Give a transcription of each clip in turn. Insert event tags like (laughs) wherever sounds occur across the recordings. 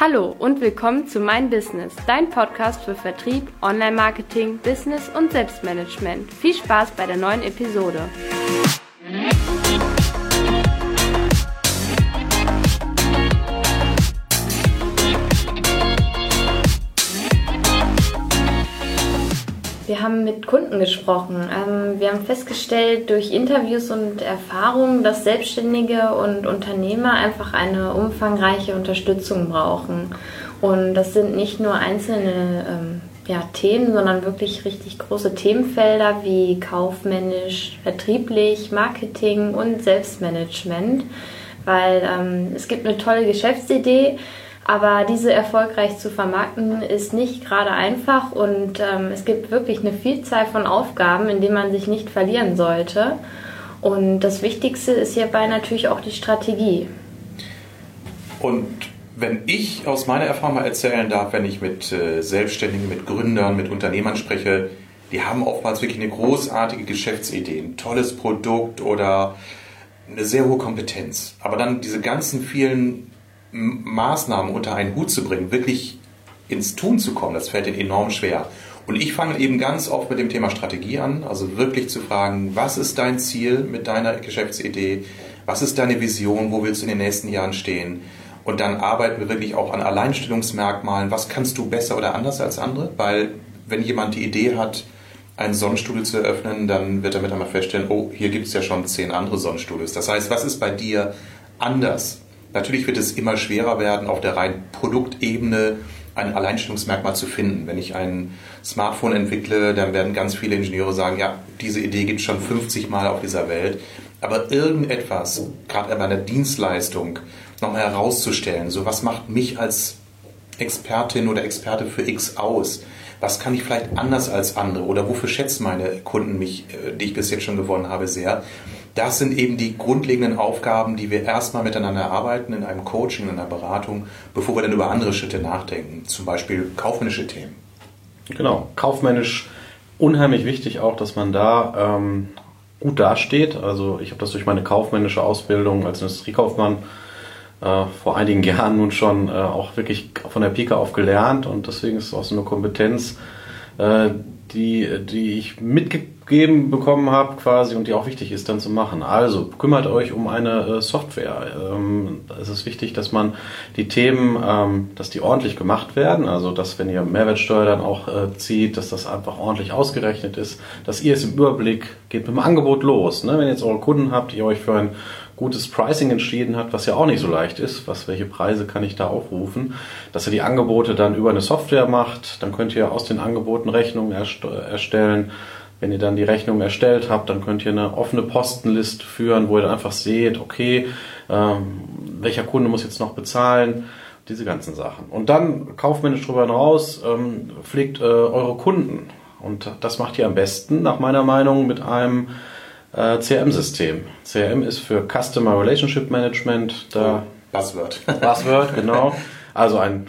Hallo und willkommen zu Mein Business, dein Podcast für Vertrieb, Online-Marketing, Business und Selbstmanagement. Viel Spaß bei der neuen Episode. Haben mit Kunden gesprochen. Ähm, wir haben festgestellt durch Interviews und Erfahrungen, dass Selbstständige und Unternehmer einfach eine umfangreiche Unterstützung brauchen. Und das sind nicht nur einzelne ähm, ja, Themen, sondern wirklich richtig große Themenfelder wie kaufmännisch, vertrieblich, Marketing und Selbstmanagement. Weil ähm, es gibt eine tolle Geschäftsidee, aber diese erfolgreich zu vermarkten ist nicht gerade einfach und ähm, es gibt wirklich eine Vielzahl von Aufgaben, in denen man sich nicht verlieren sollte. Und das Wichtigste ist hierbei natürlich auch die Strategie. Und wenn ich aus meiner Erfahrung mal erzählen darf, wenn ich mit äh, Selbstständigen, mit Gründern, mit Unternehmern spreche, die haben oftmals wirklich eine großartige Geschäftsidee, ein tolles Produkt oder eine sehr hohe Kompetenz. Aber dann diese ganzen vielen Maßnahmen unter einen Hut zu bringen, wirklich ins Tun zu kommen, das fällt ihnen enorm schwer. Und ich fange eben ganz oft mit dem Thema Strategie an, also wirklich zu fragen, was ist dein Ziel mit deiner Geschäftsidee? Was ist deine Vision? Wo willst du in den nächsten Jahren stehen? Und dann arbeiten wir wirklich auch an Alleinstellungsmerkmalen. Was kannst du besser oder anders als andere? Weil wenn jemand die Idee hat, einen Sonnenstudio zu eröffnen, dann wird er mit einmal feststellen, oh, hier gibt es ja schon zehn andere Sonnenstudios. Das heißt, was ist bei dir anders? Natürlich wird es immer schwerer werden, auf der reinen Produktebene ein Alleinstellungsmerkmal zu finden. Wenn ich ein Smartphone entwickle, dann werden ganz viele Ingenieure sagen, ja, diese Idee gibt es schon 50 Mal auf dieser Welt. Aber irgendetwas, gerade bei einer Dienstleistung, nochmal herauszustellen, so was macht mich als Expertin oder Experte für X aus? Was kann ich vielleicht anders als andere? Oder wofür schätzen meine Kunden mich, äh, die ich bis jetzt schon gewonnen habe, sehr? Das sind eben die grundlegenden Aufgaben, die wir erstmal miteinander arbeiten in einem Coaching, in einer Beratung, bevor wir dann über andere Schritte nachdenken, zum Beispiel kaufmännische Themen. Genau, kaufmännisch unheimlich wichtig auch, dass man da ähm, gut dasteht. Also ich habe das durch meine kaufmännische Ausbildung als Industriekaufmann äh, vor einigen (laughs) Jahren nun schon äh, auch wirklich von der Pike auf gelernt und deswegen ist es auch so eine Kompetenz, äh, die, die ich mitgegeben bekommen habe quasi und die auch wichtig ist dann zu machen. Also kümmert euch um eine äh, Software. Ähm, es ist wichtig, dass man die Themen, ähm, dass die ordentlich gemacht werden. Also dass wenn ihr Mehrwertsteuer dann auch äh, zieht, dass das einfach ordentlich ausgerechnet ist, dass ihr es im Überblick geht mit dem Angebot los. Ne? Wenn ihr jetzt eure Kunden habt, die euch für ein gutes Pricing entschieden hat, was ja auch nicht so leicht ist. Was, welche Preise kann ich da aufrufen? Dass ihr die Angebote dann über eine Software macht, dann könnt ihr aus den Angeboten Rechnungen erstellen. Wenn ihr dann die Rechnung erstellt habt, dann könnt ihr eine offene Postenliste führen, wo ihr dann einfach seht, okay, ähm, welcher Kunde muss jetzt noch bezahlen, diese ganzen Sachen. Und dann kaufmännisch drüber hinaus, ähm, pflegt äh, eure Kunden. Und das macht ihr am besten, nach meiner Meinung, mit einem äh, CRM-System. CRM ist für Customer Relationship Management. Da oh, Buzzword. Buzzword, genau. (laughs) Also ein,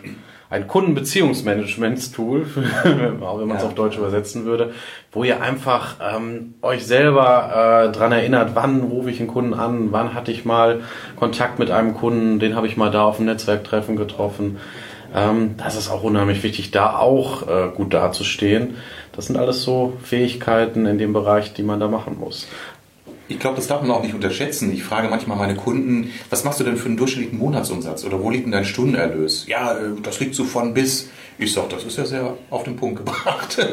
ein Kundenbeziehungsmanagement-Tool, (laughs) auch wenn man es ja. auf Deutsch übersetzen würde, wo ihr einfach ähm, euch selber äh, dran erinnert, wann rufe ich einen Kunden an, wann hatte ich mal Kontakt mit einem Kunden, den habe ich mal da auf dem Netzwerktreffen getroffen. Ähm, das ist auch unheimlich wichtig, da auch äh, gut dazustehen. Das sind alles so Fähigkeiten in dem Bereich, die man da machen muss. Ich glaube, das darf man auch nicht unterschätzen. Ich frage manchmal meine Kunden, was machst du denn für einen durchschnittlichen Monatsumsatz oder wo liegt denn dein Stundenerlös? Ja, äh, das liegt so von bis. Ich sage, das ist ja sehr auf den Punkt gebracht. (laughs)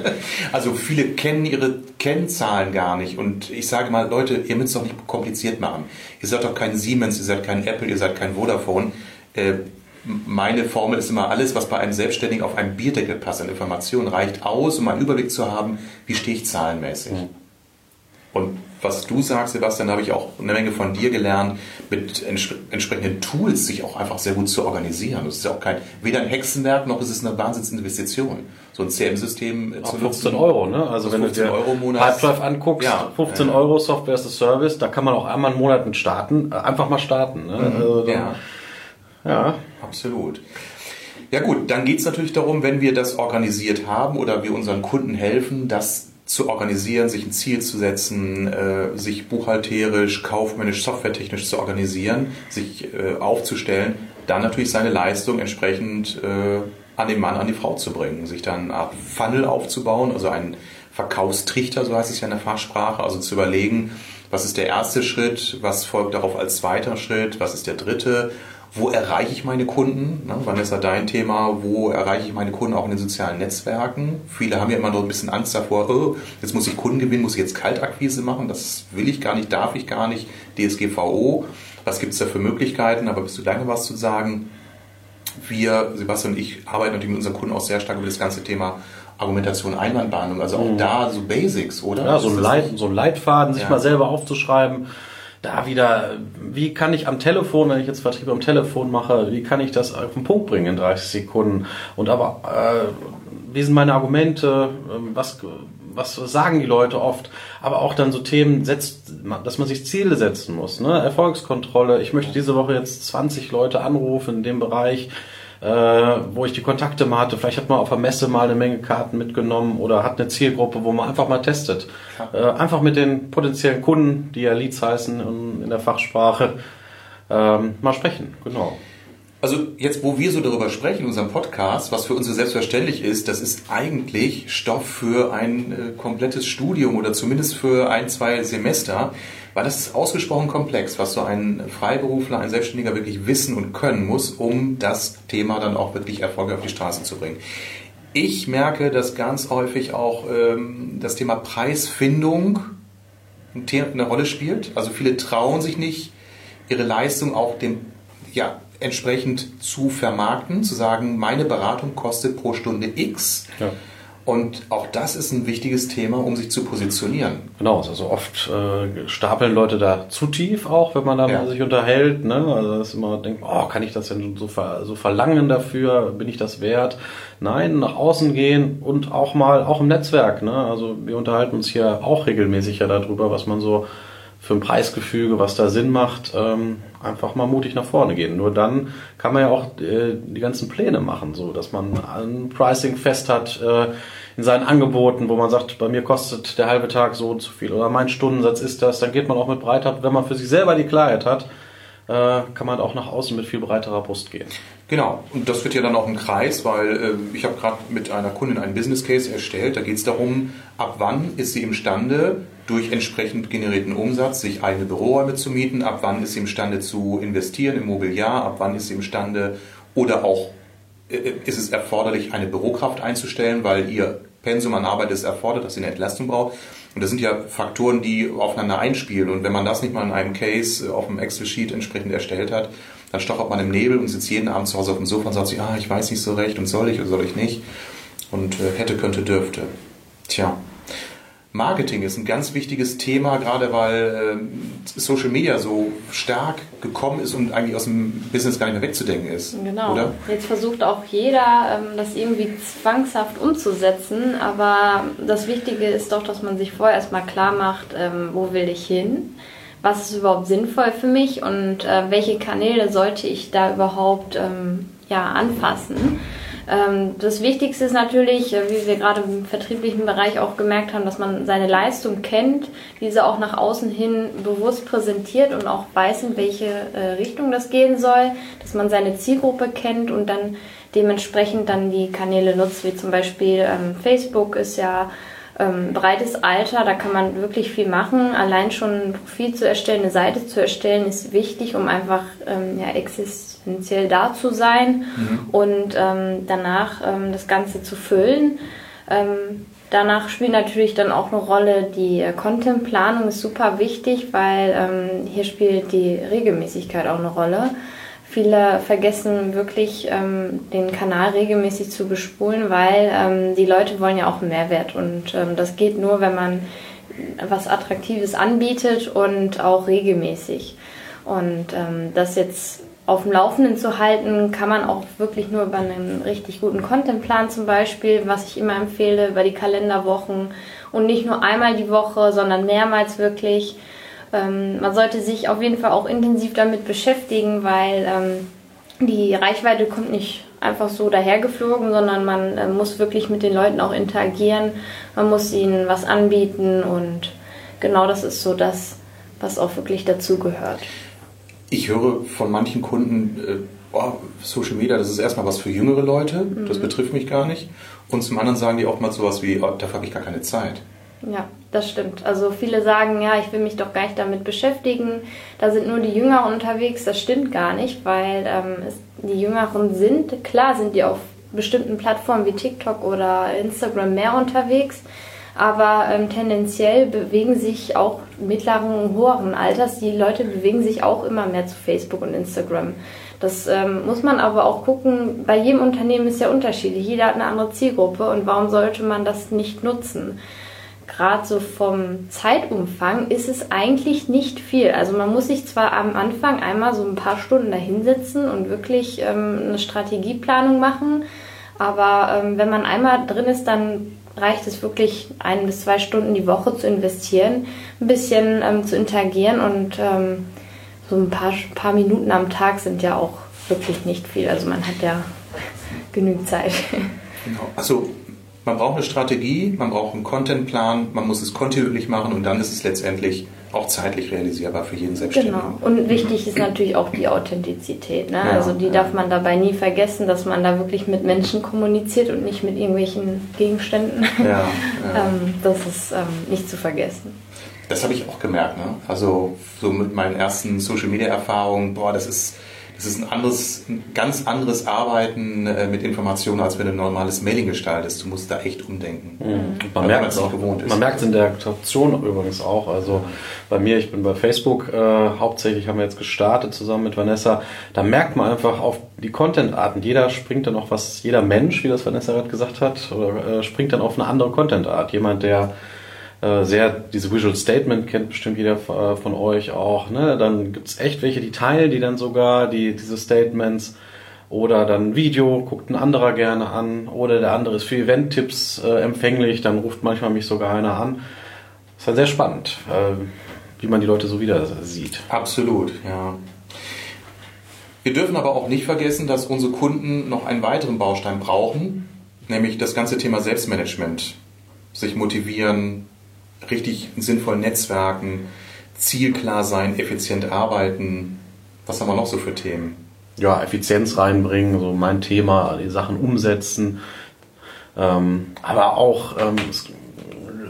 Also viele kennen ihre Kennzahlen gar nicht. Und ich sage mal, Leute, ihr müsst es doch nicht kompliziert machen. Ihr seid doch kein Siemens, ihr seid kein Apple, ihr seid kein Vodafone. Äh, meine Formel ist immer alles, was bei einem Selbstständigen auf einen Bierdeckel passt an Informationen, reicht aus, um einen Überblick zu haben, wie stehe ich zahlenmäßig. Und was du sagst, Sebastian, habe ich auch eine Menge von dir gelernt, mit ents entsprechenden Tools sich auch einfach sehr gut zu organisieren. Das ist ja auch kein, weder ein Hexenwerk noch ist es eine Wahnsinnsinvestition. So ein CM-System zu 15 Euro, ne? Also wenn du dir Euro Pipedrive anguckst, ja, 15 ja. Euro Software as a Service, da kann man auch einmal einen Monat starten, äh, einfach mal starten. Ne? Mhm, also ja. ja, absolut. Ja gut, dann geht es natürlich darum, wenn wir das organisiert haben oder wir unseren Kunden helfen, das zu organisieren, sich ein Ziel zu setzen, äh, sich buchhalterisch, kaufmännisch, softwaretechnisch zu organisieren, sich äh, aufzustellen, dann natürlich seine Leistung entsprechend äh, an den Mann, an die Frau zu bringen, sich dann eine Art Funnel aufzubauen, also einen Verkaufstrichter, so heißt es ja in der Fachsprache, also zu überlegen, was ist der erste Schritt, was folgt darauf als zweiter Schritt, was ist der dritte, wo erreiche ich meine Kunden? Ne, Vanessa, dein Thema, wo erreiche ich meine Kunden auch in den sozialen Netzwerken? Viele haben ja immer noch ein bisschen Angst davor, oh, jetzt muss ich Kunden gewinnen, muss ich jetzt Kaltakquise machen, das will ich gar nicht, darf ich gar nicht, DSGVO, was gibt es da für Möglichkeiten, aber bist du lange was zu sagen? Wir, Sebastian und ich, arbeiten natürlich mit unseren Kunden auch sehr stark über das ganze Thema Argumentation, Einwandbehandlung, also auch mhm. da so Basics, oder? Ja, so ein, Leit, so ein Leitfaden, sich ja. mal selber aufzuschreiben. Da wieder, wie kann ich am Telefon, wenn ich jetzt Vertrieb am Telefon mache, wie kann ich das auf den Punkt bringen in 30 Sekunden? Und aber, äh, wie sind meine Argumente? Ähm, was, was sagen die Leute oft? Aber auch dann so Themen, setzt, dass man sich Ziele setzen muss. Ne? Erfolgskontrolle. Ich möchte diese Woche jetzt 20 Leute anrufen in dem Bereich äh, wo ich die Kontakte mal hatte. Vielleicht hat man auf der Messe mal eine Menge Karten mitgenommen oder hat eine Zielgruppe, wo man einfach mal testet. Äh, einfach mit den potenziellen Kunden, die ja Leads heißen in, in der Fachsprache, ähm, mal sprechen. Genau. Also jetzt, wo wir so darüber sprechen in unserem Podcast, was für uns so selbstverständlich ist, das ist eigentlich Stoff für ein äh, komplettes Studium oder zumindest für ein, zwei Semester, weil das ist ausgesprochen komplex, was so ein Freiberufler, ein Selbstständiger wirklich wissen und können muss, um das Thema dann auch wirklich erfolgreich auf die Straße zu bringen. Ich merke, dass ganz häufig auch ähm, das Thema Preisfindung eine Rolle spielt. Also viele trauen sich nicht, ihre Leistung auch dem ja, entsprechend zu vermarkten, zu sagen, meine Beratung kostet pro Stunde X. Ja. Und auch das ist ein wichtiges Thema, um sich zu positionieren. Genau, also oft äh, stapeln Leute da zu tief auch, wenn man da ja. sich unterhält. Ne? Also dass immer denkt, oh, kann ich das denn so, ver so verlangen dafür? Bin ich das wert? Nein, nach außen gehen und auch mal, auch im Netzwerk. Ne? Also wir unterhalten uns hier auch regelmäßig ja darüber, was man so für ein Preisgefüge, was da Sinn macht, ähm, einfach mal mutig nach vorne gehen. Nur dann kann man ja auch äh, die ganzen Pläne machen, so dass man ein Pricing fest hat äh, in seinen Angeboten, wo man sagt, bei mir kostet der halbe Tag so und so viel oder mein Stundensatz ist das. Dann geht man auch mit breiter, wenn man für sich selber die Klarheit hat, äh, kann man auch nach außen mit viel breiterer Brust gehen. Genau, und das wird ja dann auch ein Kreis, weil äh, ich habe gerade mit einer Kundin einen Business Case erstellt. Da geht es darum, ab wann ist sie imstande, durch entsprechend generierten Umsatz sich eigene Büroräume zu mieten, ab wann ist sie imstande zu investieren im Mobiliar, ab wann ist sie imstande oder auch äh, ist es erforderlich, eine Bürokraft einzustellen, weil ihr Pensum an Arbeit es erfordert, dass sie eine Entlastung braucht. Und das sind ja Faktoren, die aufeinander einspielen. Und wenn man das nicht mal in einem Case äh, auf dem Excel-Sheet entsprechend erstellt hat, dann stochert man im Nebel und sitzt jeden Abend zu Hause auf dem Sofa und sagt sich, ah, ich weiß nicht so recht und soll ich oder soll ich nicht. Und äh, hätte, könnte, dürfte. Tja. Marketing ist ein ganz wichtiges Thema, gerade weil äh, Social Media so stark gekommen ist und eigentlich aus dem Business gar nicht mehr wegzudenken ist. Genau. Oder? Jetzt versucht auch jeder, ähm, das irgendwie zwangshaft umzusetzen, aber das Wichtige ist doch, dass man sich vorher erstmal klar macht, ähm, wo will ich hin was ist überhaupt sinnvoll für mich und äh, welche Kanäle sollte ich da überhaupt ähm, ja, anfassen. Ähm, das Wichtigste ist natürlich, äh, wie wir gerade im vertrieblichen Bereich auch gemerkt haben, dass man seine Leistung kennt, diese auch nach außen hin bewusst präsentiert und auch weiß, in welche äh, Richtung das gehen soll, dass man seine Zielgruppe kennt und dann dementsprechend dann die Kanäle nutzt, wie zum Beispiel ähm, Facebook ist ja ähm, breites Alter, da kann man wirklich viel machen. Allein schon ein Profil zu erstellen, eine Seite zu erstellen, ist wichtig, um einfach ähm, ja, existenziell da zu sein mhm. und ähm, danach ähm, das Ganze zu füllen. Ähm, danach spielt natürlich dann auch eine Rolle die äh, Content-Planung, ist super wichtig, weil ähm, hier spielt die Regelmäßigkeit auch eine Rolle. Viele vergessen wirklich, ähm, den Kanal regelmäßig zu bespulen, weil ähm, die Leute wollen ja auch einen Mehrwert. Und ähm, das geht nur, wenn man was Attraktives anbietet und auch regelmäßig. Und ähm, das jetzt auf dem Laufenden zu halten, kann man auch wirklich nur über einen richtig guten Contentplan zum Beispiel, was ich immer empfehle, über die Kalenderwochen und nicht nur einmal die Woche, sondern mehrmals wirklich ähm, man sollte sich auf jeden Fall auch intensiv damit beschäftigen, weil ähm, die Reichweite kommt nicht einfach so dahergeflogen, sondern man äh, muss wirklich mit den Leuten auch interagieren, man muss ihnen was anbieten und genau das ist so das, was auch wirklich dazugehört. Ich höre von manchen Kunden, äh, oh, Social Media, das ist erstmal was für jüngere Leute, Mhm. das betrifft mich gar nicht. Und zum anderen sagen die oftmals sowas wie, oh, dafür habe ich gar keine Zeit. Ja, das stimmt. Also viele sagen, ja, ich will mich doch gar nicht damit beschäftigen. Da sind nur die Jüngeren unterwegs. Das stimmt gar nicht, weil ähm, es, die Jüngeren sind, klar sind die auf bestimmten Plattformen wie TikTok oder Instagram mehr unterwegs. Aber ähm, tendenziell bewegen sich auch mittleren und höheren Alters, die Leute bewegen sich auch immer mehr zu Facebook und Instagram. Das ähm, muss man aber auch gucken, bei jedem Unternehmen ist ja unterschiedlich. Jeder hat eine andere Zielgruppe und warum sollte man das nicht nutzen? Gerade so vom Zeitumfang ist es eigentlich nicht viel. Also man muss sich zwar am Anfang einmal so ein paar Stunden da hinsetzen und wirklich ähm, eine Strategieplanung machen, aber ähm, wenn man einmal drin ist, dann reicht es wirklich ein bis zwei Stunden die Woche zu investieren, ein bisschen ähm, zu interagieren und ähm, so ein paar, paar Minuten am Tag sind ja auch wirklich nicht viel. Also man hat ja (laughs) genügend Zeit. Genau. Also man braucht eine Strategie, man braucht einen Contentplan, man muss es kontinuierlich machen und dann ist es letztendlich auch zeitlich realisierbar für jeden Selbstständigen. Genau. Und wichtig ist natürlich auch die Authentizität. Ne? Ja, also die ja. darf man dabei nie vergessen, dass man da wirklich mit Menschen kommuniziert und nicht mit irgendwelchen Gegenständen. Ja, (laughs) ähm, das ist ähm, nicht zu vergessen. Das habe ich auch gemerkt. Ne? Also so mit meinen ersten Social-Media-Erfahrungen, boah, das ist, das ist ein anderes, ein ganz anderes Arbeiten äh, mit Informationen, als wenn du ein normales Mailing gestaltest. Du musst da echt umdenken. Weil Man merkt es es auch. gewohnt ist. Man merkt es in der Aktion übrigens auch. Also bei mir, ich bin bei Facebook äh, hauptsächlich, haben wir jetzt gestartet zusammen mit Vanessa. Da merkt man einfach auf die Content-Arten. Jeder springt dann auf was, jeder Mensch, wie das Vanessa gerade gesagt hat, oder, äh, springt dann auf eine andere Content-Art. Jemand, der äh, sehr diese Visual Statement kennt bestimmt jeder äh, von euch auch. Ne? Dann gibt's echt welche, die teilen die dann sogar, die, diese Statements. Oder dann Video, guckt ein anderer gerne an. Oder der andere ist für Event-Tipps äh, empfänglich, dann ruft manchmal mich sogar einer an. ist halt sehr spannend, äh, wie man die Leute so wieder sieht. Absolut, ja. Wir dürfen aber auch nicht vergessen, dass unsere Kunden noch einen weiteren Baustein brauchen, nämlich das ganze Thema Selbstmanagement. Sich motivieren, richtig sinnvoll netzwerken, zielklar sein, effizient arbeiten. Was haben wir noch so für Themen? Ja, Effizienz reinbringen, so mein Thema, die Sachen umsetzen. Ähm, aber auch, ähm, es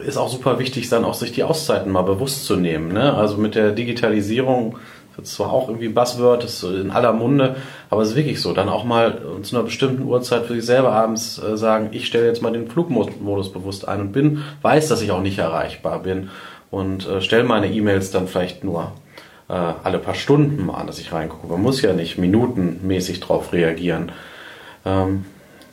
ist auch super wichtig, dann auch sich die Auszeiten mal bewusst zu nehmen. Ne? Also mit der Digitalisierung wird zwar auch irgendwie Buzzword, das ist in aller Munde, aber es ist wirklich so, dann auch mal zu einer bestimmten Uhrzeit für sich selber abends äh, sagen, ich stelle jetzt mal den Flugmodus bewusst ein und bin, weiß, dass ich auch nicht erreichbar bin und äh, stelle meine E-Mails dann vielleicht nur äh, alle paar Stunden mal an, dass ich reingucke. Man muss ja nicht minutenmäßig drauf reagieren. Ähm,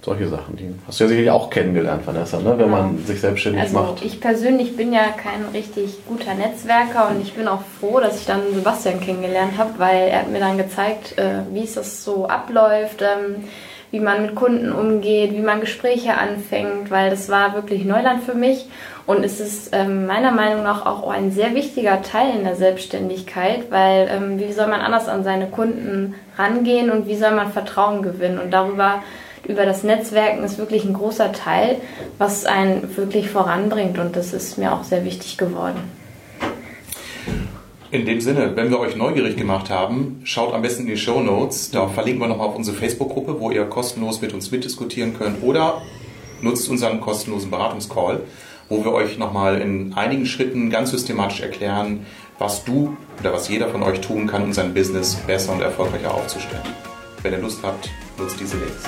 solche Sachen, die hast du ja sicherlich auch kennengelernt, Vanessa, ne? wenn man sich selbstständig Also macht. ich persönlich bin ja kein richtig guter Netzwerker und ich bin auch froh, dass ich dann Sebastian kennengelernt habe, weil er hat mir dann gezeigt, äh, wie es das so abläuft, ähm, wie man mit Kunden umgeht, wie man Gespräche anfängt, weil das war wirklich Neuland für mich und es ist ähm, meiner Meinung nach auch ein sehr wichtiger Teil in der Selbstständigkeit, weil ähm, wie soll man anders an seine Kunden rangehen und wie soll man Vertrauen gewinnen und darüber über das Netzwerken ist wirklich ein großer Teil, was einen wirklich voranbringt und das ist mir auch sehr wichtig geworden. In dem Sinne, wenn wir euch neugierig gemacht haben, schaut am besten in die Show Notes. Da verlinken wir nochmal auf unsere Facebook-Gruppe, wo ihr kostenlos mit uns mitdiskutieren könnt. Oder nutzt unseren kostenlosen Beratungscall, wo wir euch nochmal in einigen Schritten ganz systematisch erklären, was du oder was jeder von euch tun kann, um sein Business besser und erfolgreicher aufzustellen. Wenn ihr Lust habt, nutzt diese Links.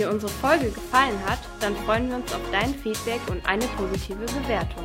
Dir unsere Folge gefallen hat, dann freuen wir uns auf dein Feedback und eine positive Bewertung.